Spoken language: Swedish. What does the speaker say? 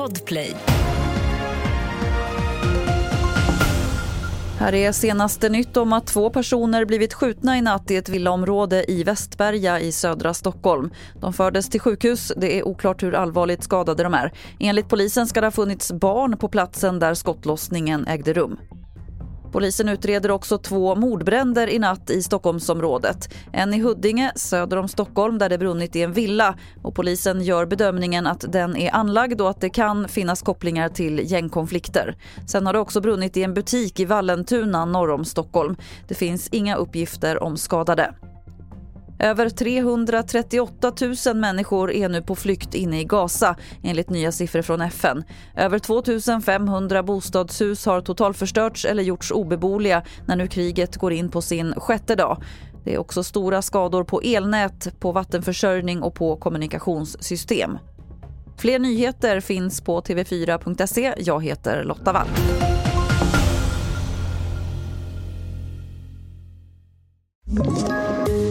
Podplay. Här är senaste nytt om att två personer blivit skjutna i natt i ett villaområde i Västberga i södra Stockholm. De fördes till sjukhus. Det är oklart hur allvarligt skadade de är. Enligt polisen ska det ha funnits barn på platsen där skottlossningen ägde rum. Polisen utreder också två mordbränder i natt i Stockholmsområdet. En i Huddinge söder om Stockholm där det brunnit i en villa. Och polisen gör bedömningen att den är anlagd och att det kan finnas kopplingar till gängkonflikter. Sen har det också brunnit i en butik i Vallentuna norr om Stockholm. Det finns inga uppgifter om skadade. Över 338 000 människor är nu på flykt inne i Gaza enligt nya siffror från FN. Över 2 500 bostadshus har totalförstörts eller gjorts obeboeliga när nu kriget går in på sin sjätte dag. Det är också stora skador på elnät, på vattenförsörjning och på kommunikationssystem. Fler nyheter finns på tv4.se. Jag heter Lotta Wall.